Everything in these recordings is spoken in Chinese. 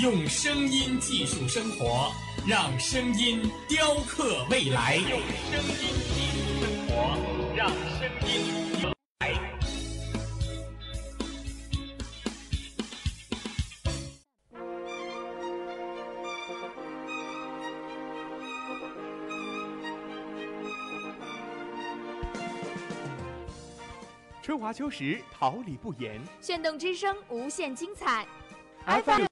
用声音技术生活。让声音雕刻未来，用声音技术生活，让声音未来。春华秋实，桃李不言。炫动之声，无限精彩。FM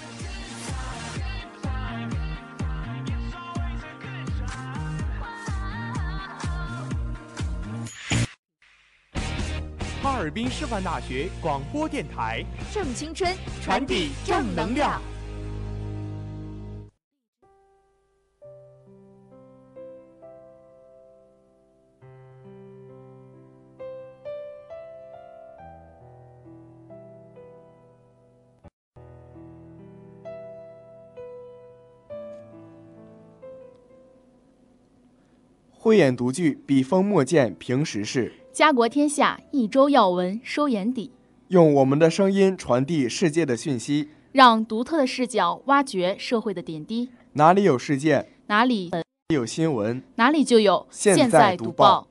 尔滨师范大学广播电台正青春，传递正能量。慧眼独具，笔锋墨见平时事，家国天下，一周要闻收眼底，用我们的声音传递世界的讯息。让独特的视角挖掘社会的点滴。哪里有事件，哪里有新闻，哪里就有现在读读报。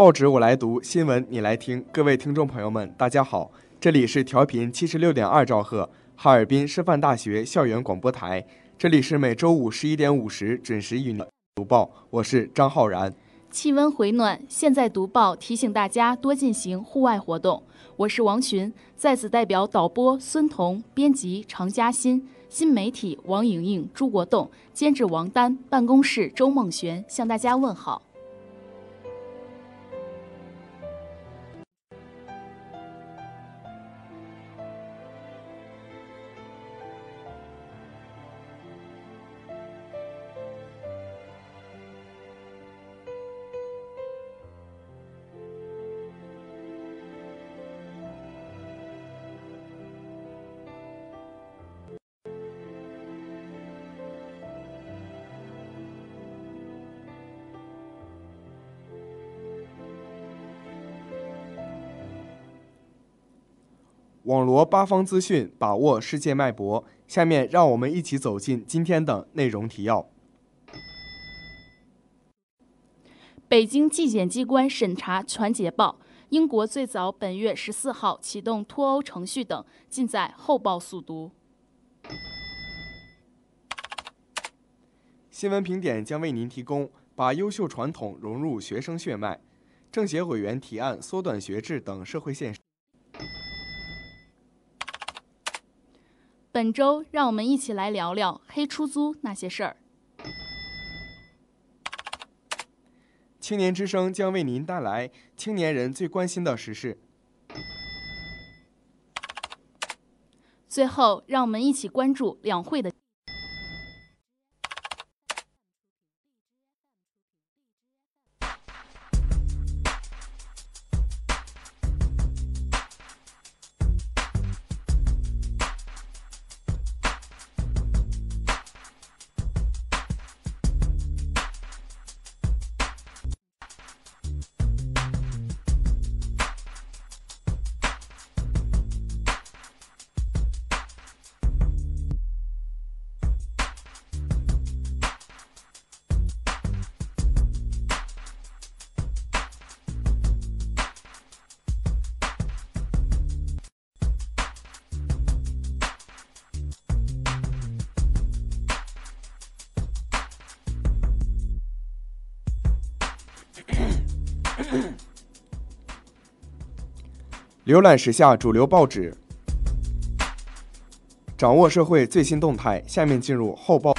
报纸我来读，新闻你来听。各位听众朋友们，大家好，这里是调频七十六点二兆赫，哈尔滨师范大学校园广播台，这里是每周五十一点五十准时与你读报，我是张浩然。气温回暖，现在读报提醒大家多进行户外活动。我是王群，在此代表导播孙彤、编辑常嘉欣、新媒体王莹莹、朱国栋、监制王丹、办公室周梦璇向大家问好。网罗八方资讯，把握世界脉搏。下面让我们一起走进今天的内容提要。北京纪检机关审查全捷报，英国最早本月十四号启动脱欧程序等，尽在后报速读。新闻评点将为您提供把优秀传统融入学生血脉，政协委员提案缩短学制等社会现实。本周，让我们一起来聊聊黑出租那些事儿。青年之声将为您带来青年人最关心的时事。最后，让我们一起关注两会的。浏览时下主流报纸，掌握社会最新动态。下面进入后报。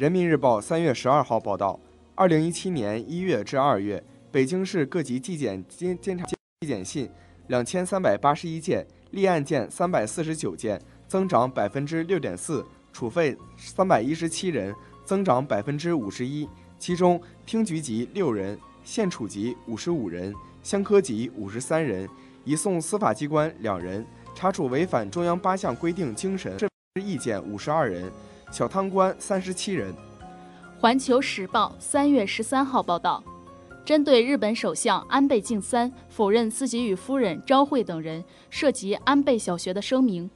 人民日报三月十二号报道，二零一七年一月至二月，北京市各级纪检监监察纪检信两千三百八十一件，立案件三百四十九件，增长百分之六点四；处分三百一十七人，增长百分之五十一。其中，厅局级六人，县处级五十五人，乡科级五十三人，移送司法机关两人，查处违反中央八项规定精神意见五十二人。小贪官三十七人。环球时报三月十三号报道，针对日本首相安倍晋三否认自己与夫人昭惠等人涉及安倍小学的声明，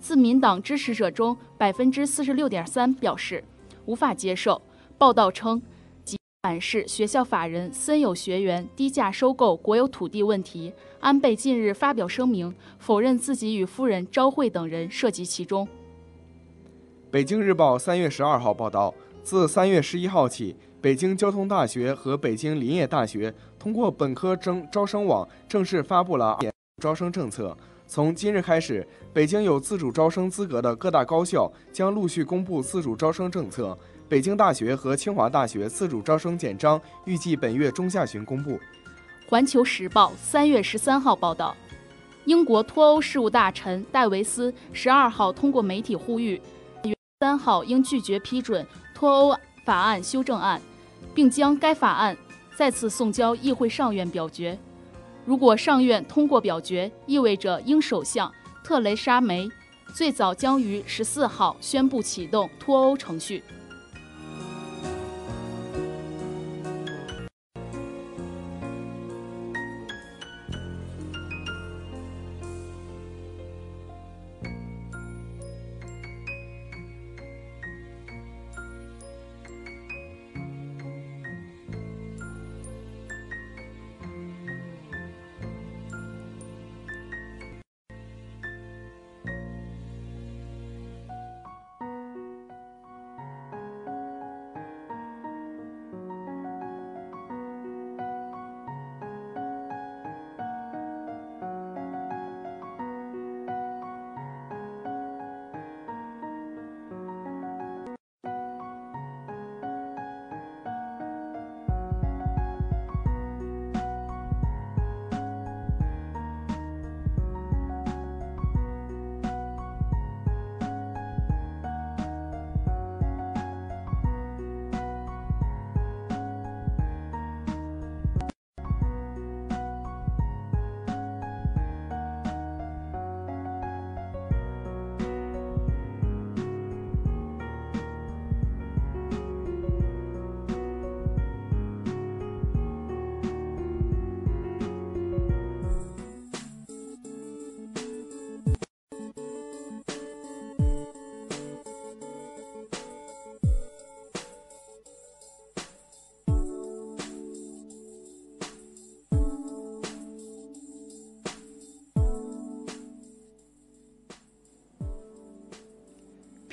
自民党支持者中百分之四十六点三表示无法接受。报道称，即反是学校法人森友学园低价收购国有土地问题，安倍近日发表声明，否认自己与夫人昭惠等人涉及其中。北京日报三月十二号报道，自三月十一号起，北京交通大学和北京林业大学通过本科征招生网正式发布了招生政策。从今日开始，北京有自主招生资格的各大高校将陆续公布自主招生政策。北京大学和清华大学自主招生简章预计本月中下旬公布。环球时报三月十三号报道，英国脱欧事务大臣戴维斯十二号通过媒体呼吁。三号应拒绝批准脱欧法案修正案，并将该法案再次送交议会上院表决。如果上院通过表决，意味着英首相特蕾莎梅最早将于十四号宣布启动脱欧程序。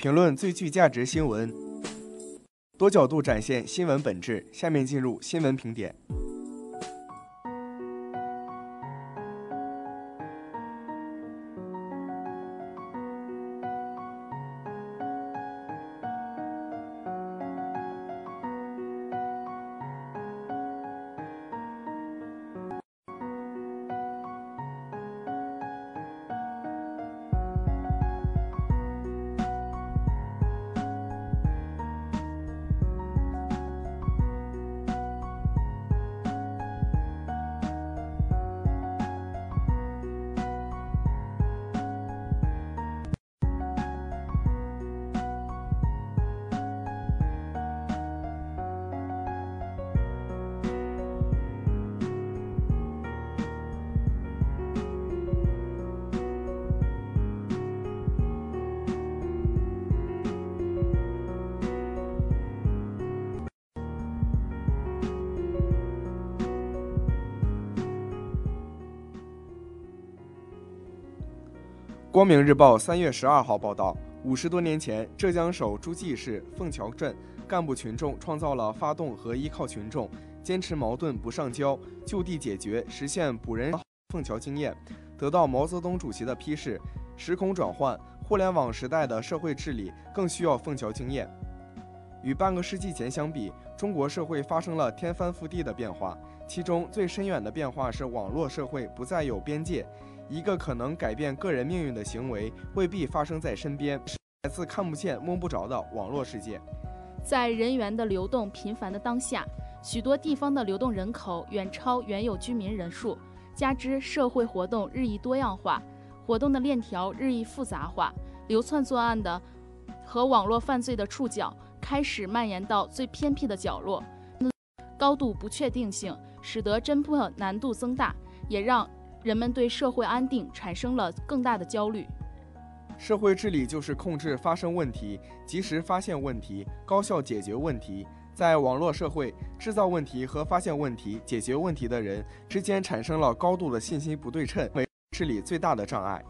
评论最具价值新闻，多角度展现新闻本质。下面进入新闻评点。光明日报三月十二号报道，五十多年前，浙江省诸暨市凤桥镇干部群众创造了发动和依靠群众、坚持矛盾不上交、就地解决、实现补人凤桥经验，得到毛泽东主席的批示。时空转换，互联网时代的社会治理更需要凤桥经验。与半个世纪前相比，中国社会发生了天翻覆地的变化，其中最深远的变化是网络社会不再有边界。一个可能改变个人命运的行为，未必发生在身边，来自看不见、摸不着的网络世界。在人员的流动频繁的当下，许多地方的流动人口远超原有居民人数，加之社会活动日益多样化，活动的链条日益复杂化，流窜作案的和网络犯罪的触角开始蔓延到最偏僻的角落，高度不确定性使得侦破难度增大，也让。人们对社会安定产生了更大的焦虑。社会治理就是控制发生问题，及时发现问题，高效解决问题。在网络社会，制造问题和发现问题、解决问题的人之间产生了高度的信息不对称，为治理最大的障碍。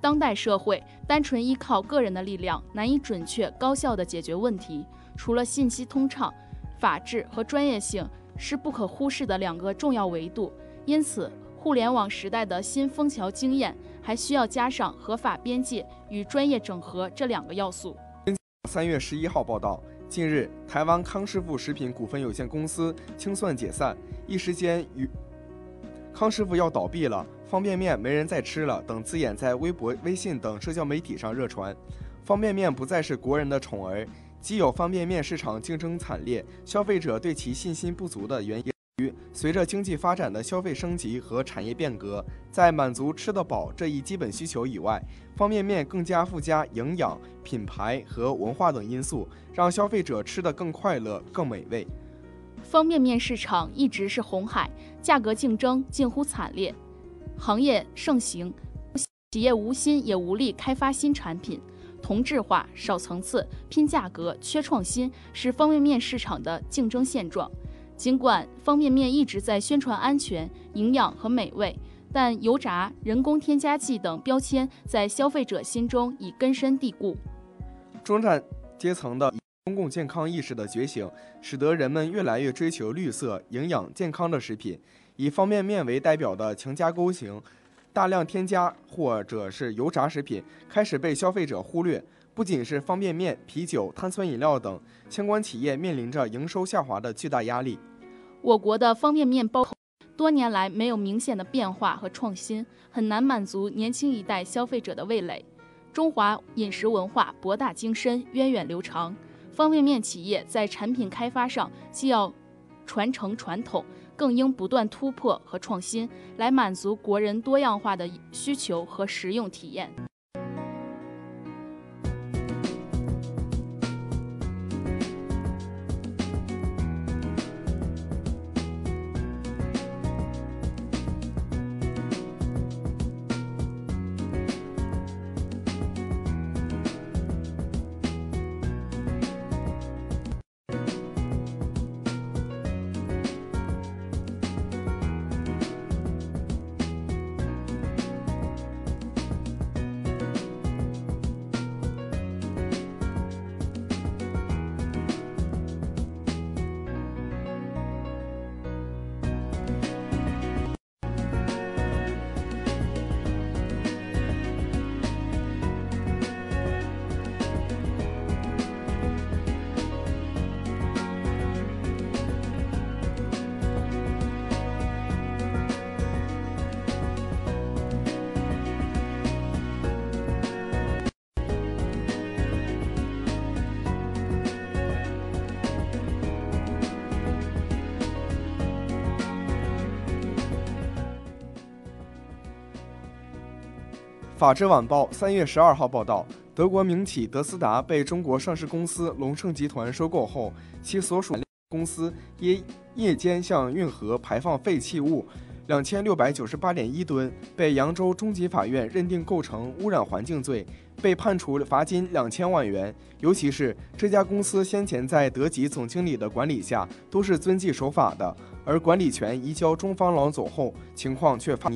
当代社会单纯依靠个人的力量，难以准确高效地解决问题。除了信息通畅，法治和专业性是不可忽视的两个重要维度。因此。互联网时代的新枫桥经验，还需要加上合法边界与专业整合这两个要素。三月十一号报道，近日台湾康师傅食品股份有限公司清算解散，一时间与康师傅要倒闭了，方便面没人再吃了等字眼在微博、微信等社交媒体上热传。方便面不再是国人的宠儿，既有方便面市场竞争惨烈，消费者对其信心不足的原因。随着经济发展的消费升级和产业变革，在满足吃得饱这一基本需求以外，方便面更加附加营养、品牌和文化等因素，让消费者吃得更快乐、更美味。方便面市场一直是红海，价格竞争近乎惨烈，行业盛行，企业无心也无力开发新产品，同质化、少层次、拼价格、缺创新，是方便面市场的竞争现状。尽管方便面一直在宣传安全、营养和美味，但油炸、人工添加剂等标签在消费者心中已根深蒂固。中产阶层的公共健康意识的觉醒，使得人们越来越追求绿色、营养、健康的食品。以方便面为代表的强加工型、大量添加或者是油炸食品开始被消费者忽略。不仅是方便面、啤酒、碳酸饮料等相关企业面临着营收下滑的巨大压力。我国的方便面包多年来没有明显的变化和创新，很难满足年轻一代消费者的味蕾。中华饮食文化博大精深、源远流长，方便面企业在产品开发上既要传承传统，更应不断突破和创新，来满足国人多样化的需求和食用体验。法制晚报三月十二号报道，德国名企德斯达被中国上市公司龙盛集团收购后，其所属公司因夜间向运河排放废弃物两千六百九十八点一吨，被扬州中级法院认定构成污染环境罪，被判处罚金两千万元。尤其是这家公司先前在德籍总经理的管理下都是遵纪守法的，而管理权移交中方老总后，情况却发。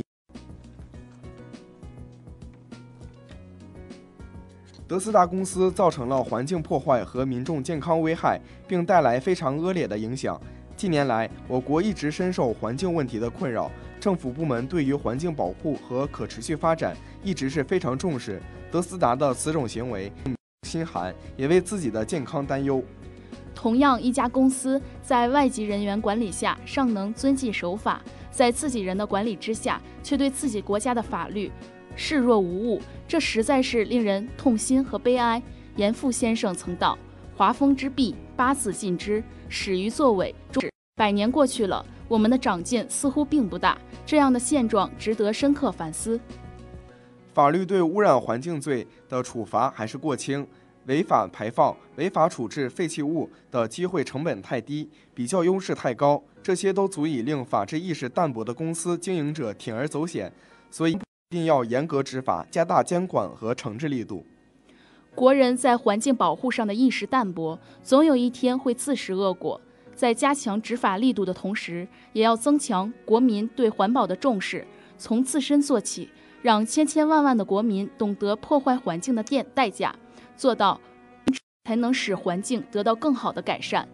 德斯达公司造成了环境破坏和民众健康危害，并带来非常恶劣的影响。近年来，我国一直深受环境问题的困扰，政府部门对于环境保护和可持续发展一直是非常重视。德斯达的此种行为心寒，也为自己的健康担忧。同样，一家公司在外籍人员管理下尚能遵纪守法，在自己人的管理之下，却对自己国家的法律视若无物，这实在是令人痛心和悲哀。严复先生曾道：“华风之弊，八字尽之，始于作伪。”百年过去了，我们的长进似乎并不大，这样的现状值得深刻反思。法律对污染环境罪的处罚还是过轻，违法排放、违法处置废弃物的机会成本太低，比较优势太高，这些都足以令法治意识淡薄的公司经营者铤而走险。所以，定要严格执法，加大监管和惩治力度。国人在环境保护上的意识淡薄，总有一天会自食恶果。在加强执法力度的同时，也要增强国民对环保的重视，从自身做起。让千千万万的国民懂得破坏环境的电代价，做到，才能使环境得到更好的改善。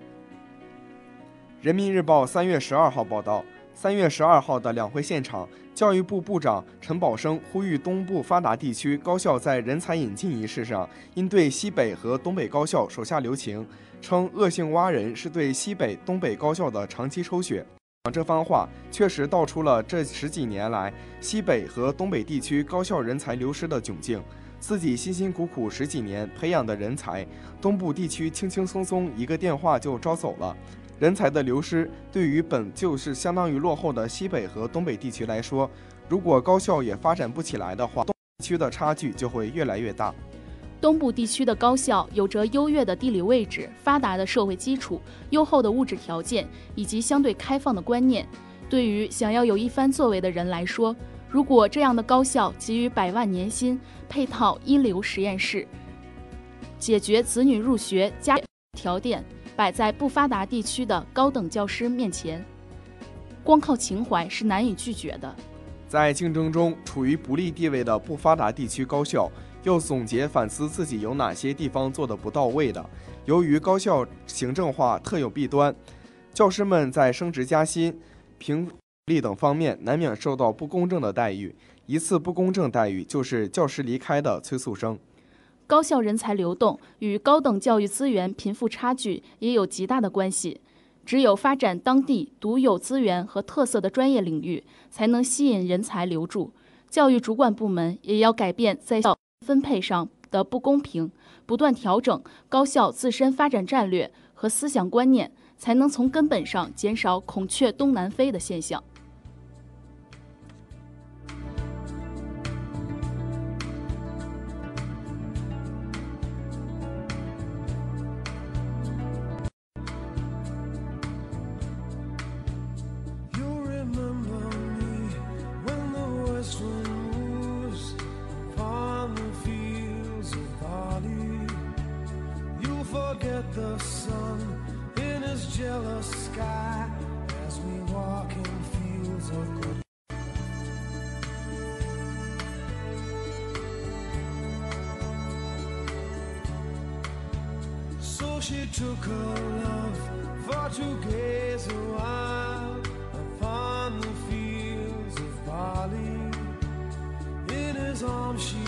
人民日报三月十二号报道，三月十二号的两会现场，教育部部长陈宝生呼吁东部发达地区高校在人才引进仪式上，应对西北和东北高校手下留情，称恶性挖人是对西北、东北高校的长期抽血。这番话，确实道出了这十几年来西北和东北地区高校人才流失的窘境。自己辛辛苦苦十几年培养的人才，东部地区轻轻松松一个电话就招走了。人才的流失，对于本就是相当于落后的西北和东北地区来说，如果高校也发展不起来的话，东区的差距就会越来越大。东部地区的高校有着优越的地理位置、发达的社会基础、优厚的物质条件以及相对开放的观念。对于想要有一番作为的人来说，如果这样的高校给予百万年薪、配套一流实验室、解决子女入学家条件摆在不发达地区的高等教师面前，光靠情怀是难以拒绝的。在竞争中处于不利地位的不发达地区高校。要总结反思自己有哪些地方做的不到位的。由于高校行政化特有弊端，教师们在升职加薪、评例等方面难免受到不公正的待遇。一次不公正待遇就是教师离开的催促声。高校人才流动与高等教育资源贫富差距也有极大的关系。只有发展当地独有资源和特色的专业领域，才能吸引人才留住。教育主管部门也要改变在校。分配上的不公平，不断调整高校自身发展战略和思想观念，才能从根本上减少“孔雀东南飞”的现象。this jealous sky as we walk in fields of gold. So she took her love for to gaze a while upon the fields of barley. In his arms she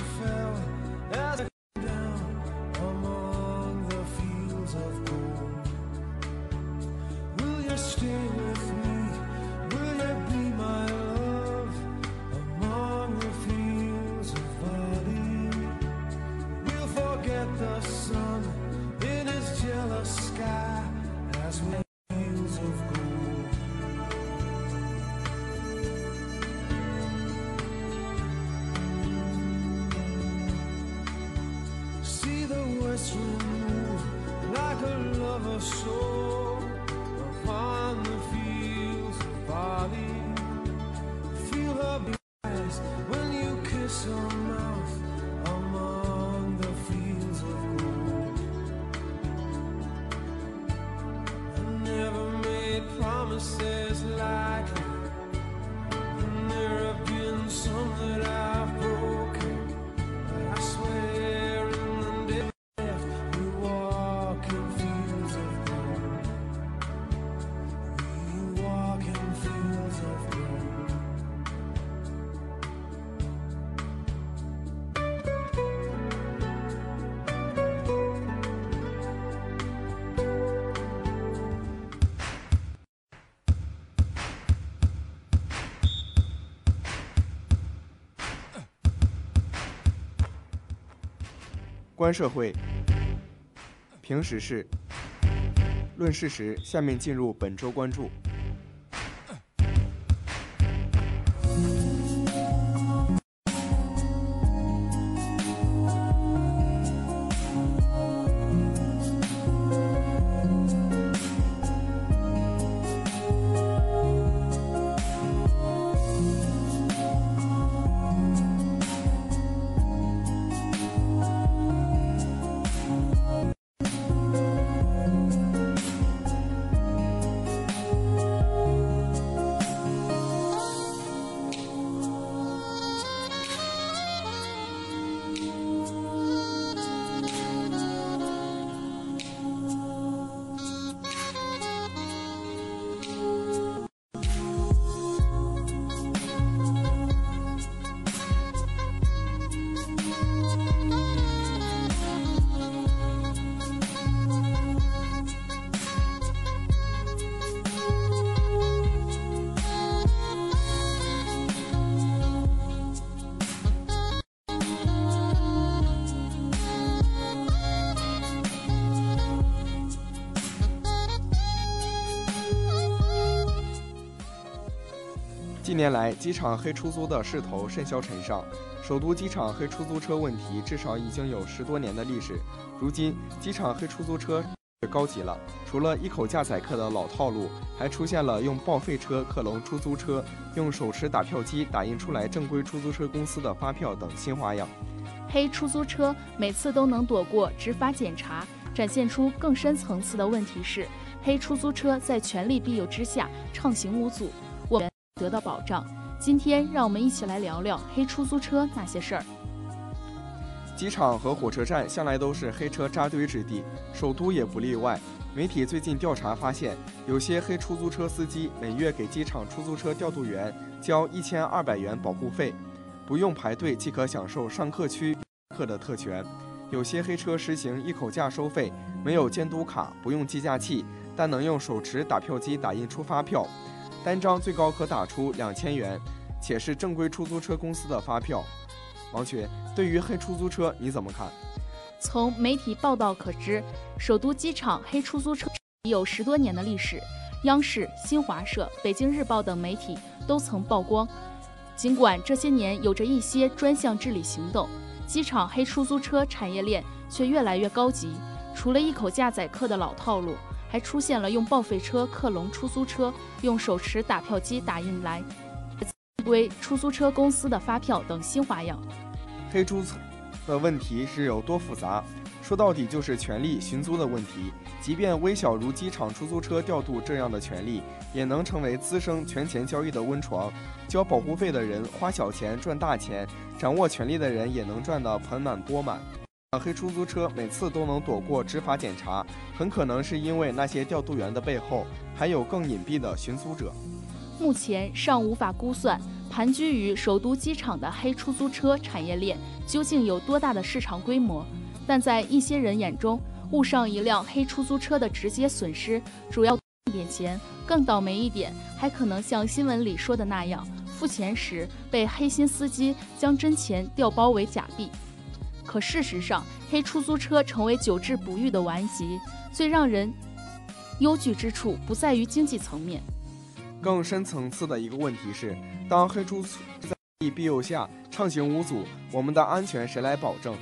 horses life. 观社会，评时事，论事实。下面进入本周关注。近年来，机场黑出租的势头甚嚣尘上。首都机场黑出租车问题至少已经有十多年的历史。如今，机场黑出租车高级了，除了一口价宰客的老套路，还出现了用报废车克隆出租车、用手持打票机打印出来正规出租车公司的发票等新花样。黑出租车每次都能躲过执法检查，展现出更深层次的问题是：黑出租车在权力庇佑之下畅行无阻。得到保障。今天，让我们一起来聊聊黑出租车那些事儿。机场和火车站向来都是黑车扎堆之地，首都也不例外。媒体最近调查发现，有些黑出租车司机每月给机场出租车调度员交一千二百元保护费，不用排队即可享受上客区客的特权。有些黑车实行一口价收费，没有监督卡，不用计价器，但能用手持打票机打印出发票。单张最高可打出两千元，且是正规出租车公司的发票。王群，对于黑出租车你怎么看？从媒体报道可知，首都机场黑出租车已有十多年的历史，央视、新华社、北京日报等媒体都曾曝光。尽管这些年有着一些专项治理行动，机场黑出租车产业链却越来越高级。除了一口价宰客的老套路。还出现了用报废车克隆出租车、用手持打票机打印来归出租车公司的发票等新花样。黑出租的问题是有多复杂？说到底就是权力寻租的问题。即便微小如机场出租车调度这样的权利，也能成为滋生权钱交易的温床。交保护费的人花小钱赚大钱，掌握权力的人也能赚得盆满钵满。黑出租车每次都能躲过执法检查，很可能是因为那些调度员的背后还有更隐蔽的寻租者。目前尚无法估算盘踞于首都机场的黑出租车产业链究竟有多大的市场规模，但在一些人眼中，误上一辆黑出租车的直接损失主要点钱，更倒霉一点，还可能像新闻里说的那样，付钱时被黑心司机将真钱调包为假币。可事实上，黑出租车成为久治不愈的顽疾。最让人忧惧之处不在于经济层面，更深层次的一个问题是：当黑出租在利庇佑下畅行无阻，我们的安全谁来保证？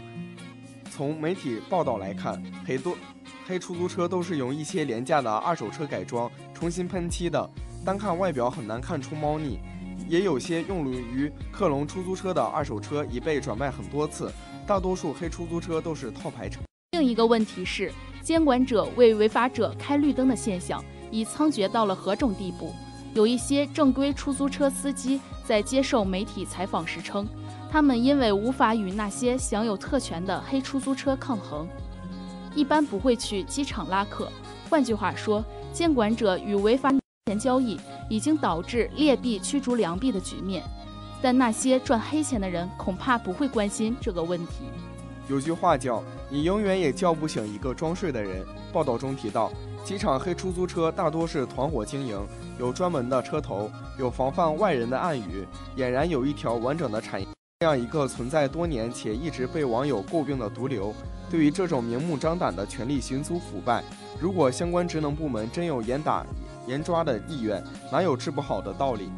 从媒体报道来看，很多黑出租车都是用一些廉价的二手车改装、重新喷漆的，单看外表很难看出猫腻。也有些用于克隆出租车的二手车已被转卖很多次。大多数黑出租车都是套牌车。另一个问题是，监管者为违法者开绿灯的现象已猖獗到了何种地步？有一些正规出租车司机在接受媒体采访时称，他们因为无法与那些享有特权的黑出租车抗衡，一般不会去机场拉客。换句话说，监管者与违法钱交易已经导致劣币驱逐良币的局面。但那些赚黑钱的人恐怕不会关心这个问题。有句话叫“你永远也叫不醒一个装睡的人”。报道中提到，机场黑出租车大多是团伙经营，有专门的车头，有防范外人的暗语，俨然有一条完整的产业这样一个存在多年且一直被网友诟病的毒瘤，对于这种明目张胆的权力寻租腐败，如果相关职能部门真有严打严抓的意愿，哪有治不好的道理？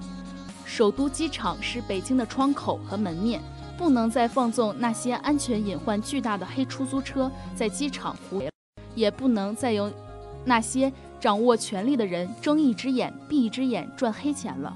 首都机场是北京的窗口和门面，不能再放纵那些安全隐患巨大的黑出租车在机场胡为，也不能再由那些掌握权力的人睁一只眼闭一只眼赚黑钱了。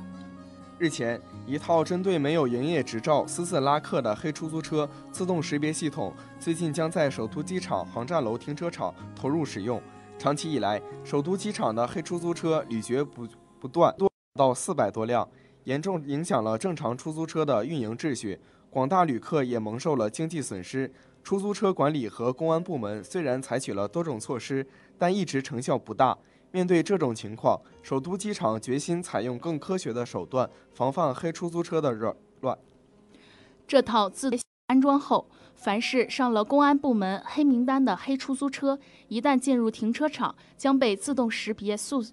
日前，一套针对没有营业执照私自拉客的黑出租车自动识别系统，最近将在首都机场航站楼停车场投入使用。长期以来，首都机场的黑出租车屡绝不不断，多到四百多辆，严重影响了正常出租车的运营秩序，广大旅客也蒙受了经济损失。出租车管理和公安部门虽然采取了多种措施，但一直成效不大。面对这种情况，首都机场决心采用更科学的手段，防范黑出租车的扰乱。这套自安装后，凡是上了公安部门黑名单的黑出租车，一旦进入停车场，将被自动识别速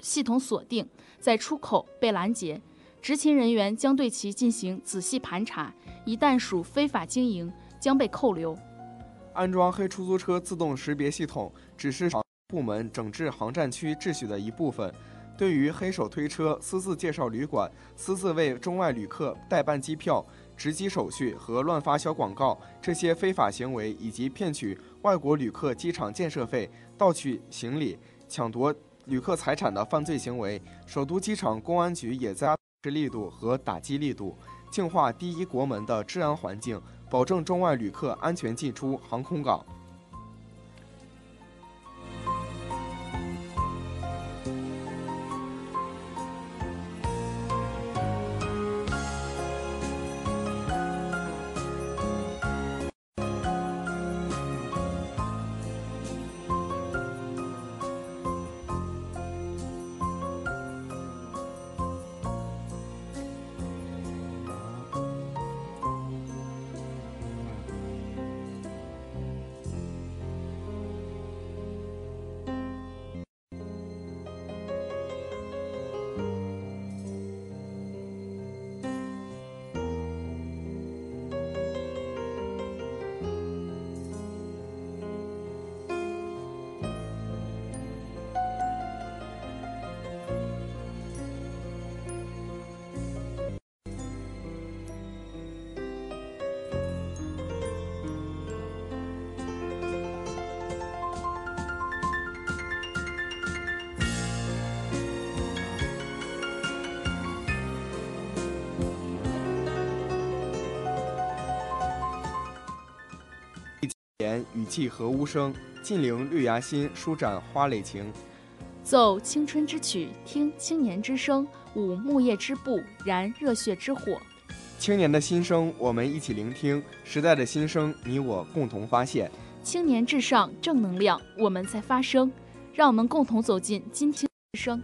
系统锁定，在出口被拦截，执勤人员将对其进行仔细盘查，一旦属非法经营，将被扣留。安装黑出租车自动识别系统只是部门整治航站区秩序的一部分。对于黑手推车、私自介绍旅馆、私自为中外旅客代办机票、值机手续和乱发小广告这些非法行为，以及骗取外国旅客机场建设费、盗取行李、抢夺旅客财产的犯罪行为，首都机场公安局也在力度和打击力度，净化第一国门的治安环境，保证中外旅客安全进出航空港。言语气和无声，近邻绿芽心，舒展花蕾情。奏青春之曲，听青年之声，舞木叶之步，燃热血之火。青年的心声，我们一起聆听；时代的心声，你我共同发现。青年至上，正能量，我们在发声。让我们共同走进今天之声。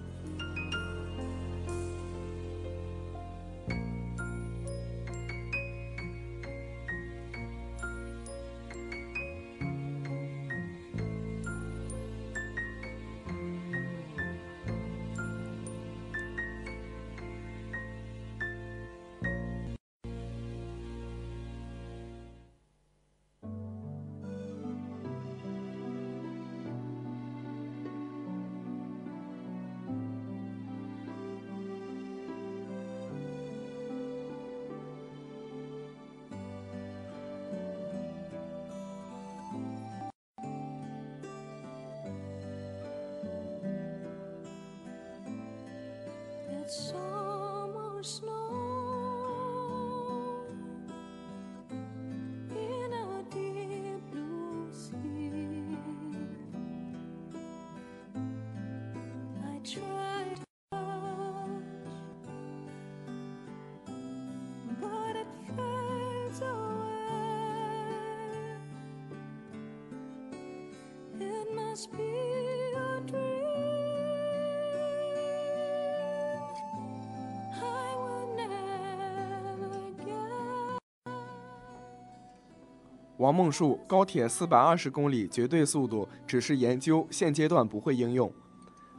王梦恕，高铁四百二十公里绝对速度只是研究，现阶段不会应用。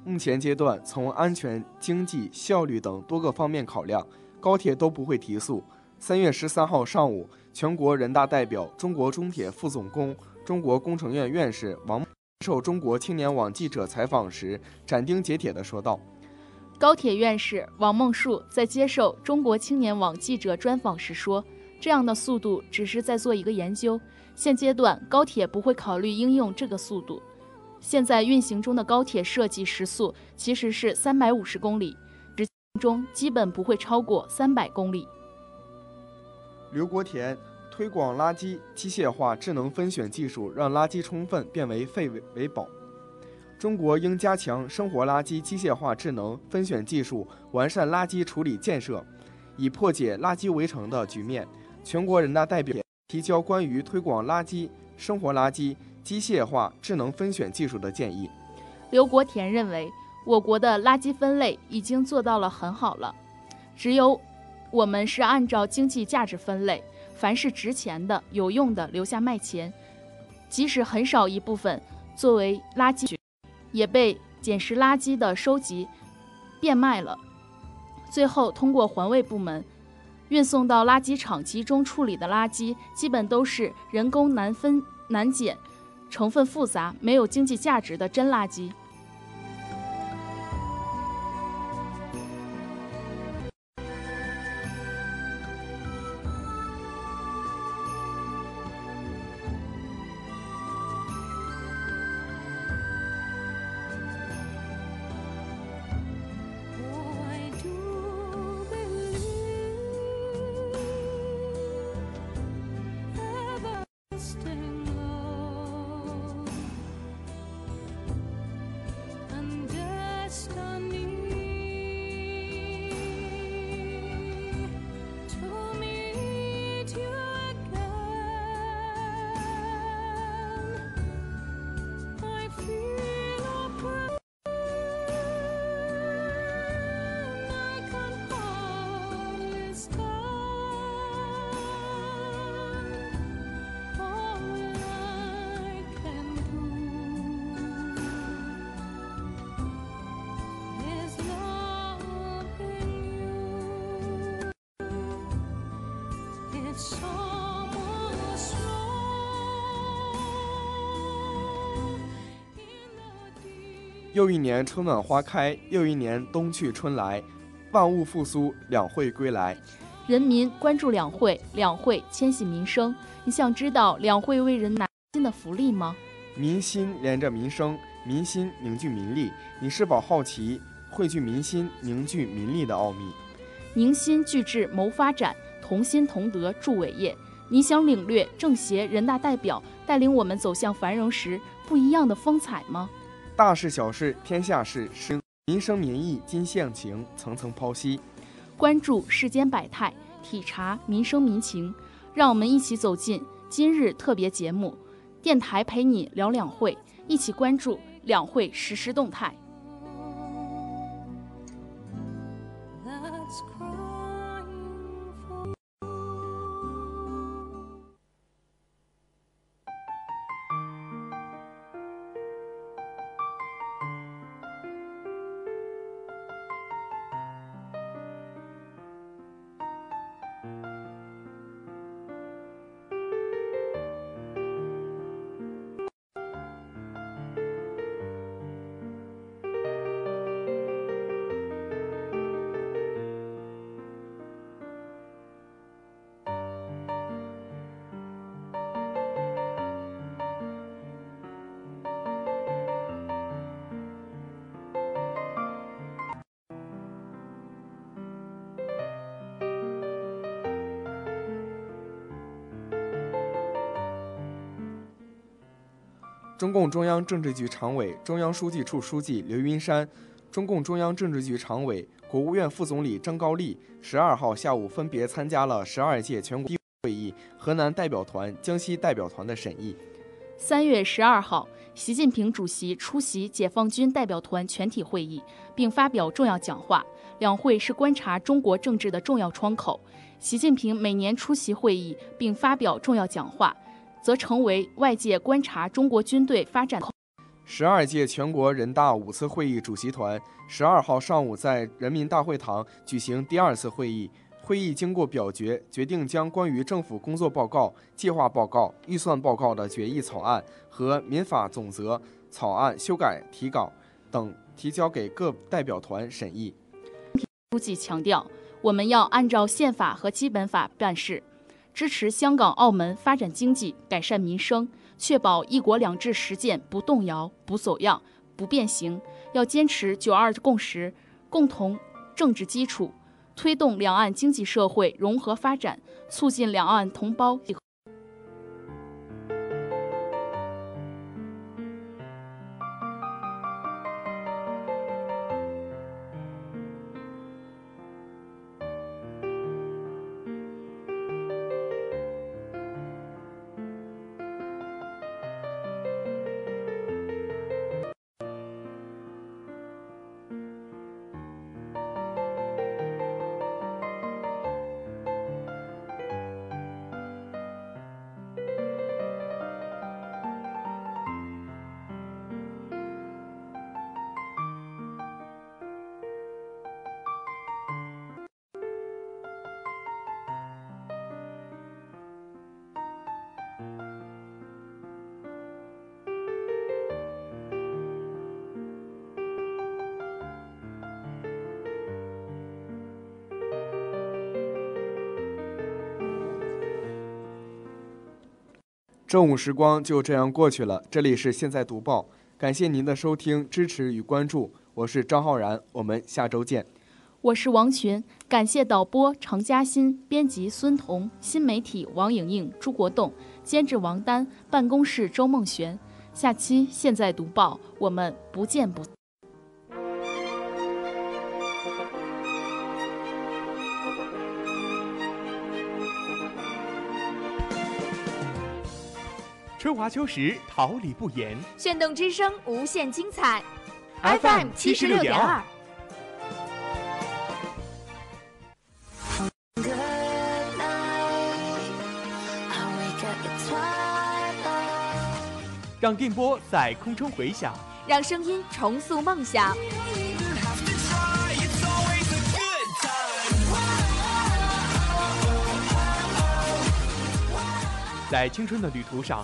目前阶段，从安全、经济、效率等多个方面考量，高铁都不会提速。三月十三号上午，全国人大代表、中国中铁副总工、中国工程院院士王受中国青年网记者采访时，斩钉截铁地说道。高铁院士王梦恕在接受中国青年网记者专访时说：“这样的速度只是在做一个研究，现阶段高铁不会考虑应用这个速度。现在运行中的高铁设计时速其实是三百五十公里，执行中基本不会超过三百公里。”刘国田推广垃圾机械化智能分选技术，让垃圾充分变为废为为宝。中国应加强生活垃圾机械化智能分选技术，完善垃圾处理建设，以破解垃圾围城的局面。全国人大代表提交关于推广垃圾生活垃圾机械化智能分选技术的建议。刘国田认为，我国的垃圾分类已经做到了很好了，只有我们是按照经济价值分类，凡是值钱的、有用的留下卖钱，即使很少一部分作为垃圾。也被捡拾垃圾的收集变卖了，最后通过环卫部门运送到垃圾场集中处理的垃圾，基本都是人工难分难捡、成分复杂、没有经济价值的真垃圾。又一年春暖花开，又一年冬去春来，万物复苏，两会归来。人民关注两会，两会牵系民生。你想知道两会为人拿新的福利吗？民心连着民生，民心凝聚民力。你是否好奇汇聚民心、凝聚民力的奥秘？凝心聚智谋发展，同心同德铸伟业。你想领略政协、人大代表带领我们走向繁荣时不一样的风采吗？大事小事天下事，生民生民意今向情，层层剖析。关注世间百态，体察民生民情，让我们一起走进今日特别节目。电台陪你聊两会，一起关注两会实时动态。中共中央政治局常委、中央书记处书记刘云山，中共中央政治局常委、国务院副总理张高丽十二号下午分别参加了十二届全国会议河南代表团、江西代表团的审议。三月十二号，习近平主席出席解放军代表团全体会议，并发表重要讲话。两会是观察中国政治的重要窗口。习近平每年出席会议并发表重要讲话。则成为外界观察中国军队发展。十二届全国人大五次会议主席团十二号上午在人民大会堂举行第二次会议。会议经过表决，决定将关于政府工作报告、计划报告、预算报告的决议草案和民法总则草案修改提稿等提交给各代表团审议。书记强调，我们要按照宪法和基本法办事，支持香港、澳门发展经济、改善民生，确保“一国两制”实践不动摇、不走样、不变形。要坚持“九二共识”共同政治基础，推动两岸经济社会融合发展，促进两岸同胞。正午时光就这样过去了，这里是现在读报，感谢您的收听、支持与关注，我是张浩然，我们下周见。我是王群，感谢导播程嘉欣、编辑孙彤、新媒体王莹莹、朱国栋、监制王丹、办公室周梦璇。下期现在读报，我们不见不。春华秋实，桃李不言。炫动之声，无限精彩。FM 七十六点二。让电波在空中回响，让声音重塑梦想。在青春的旅途上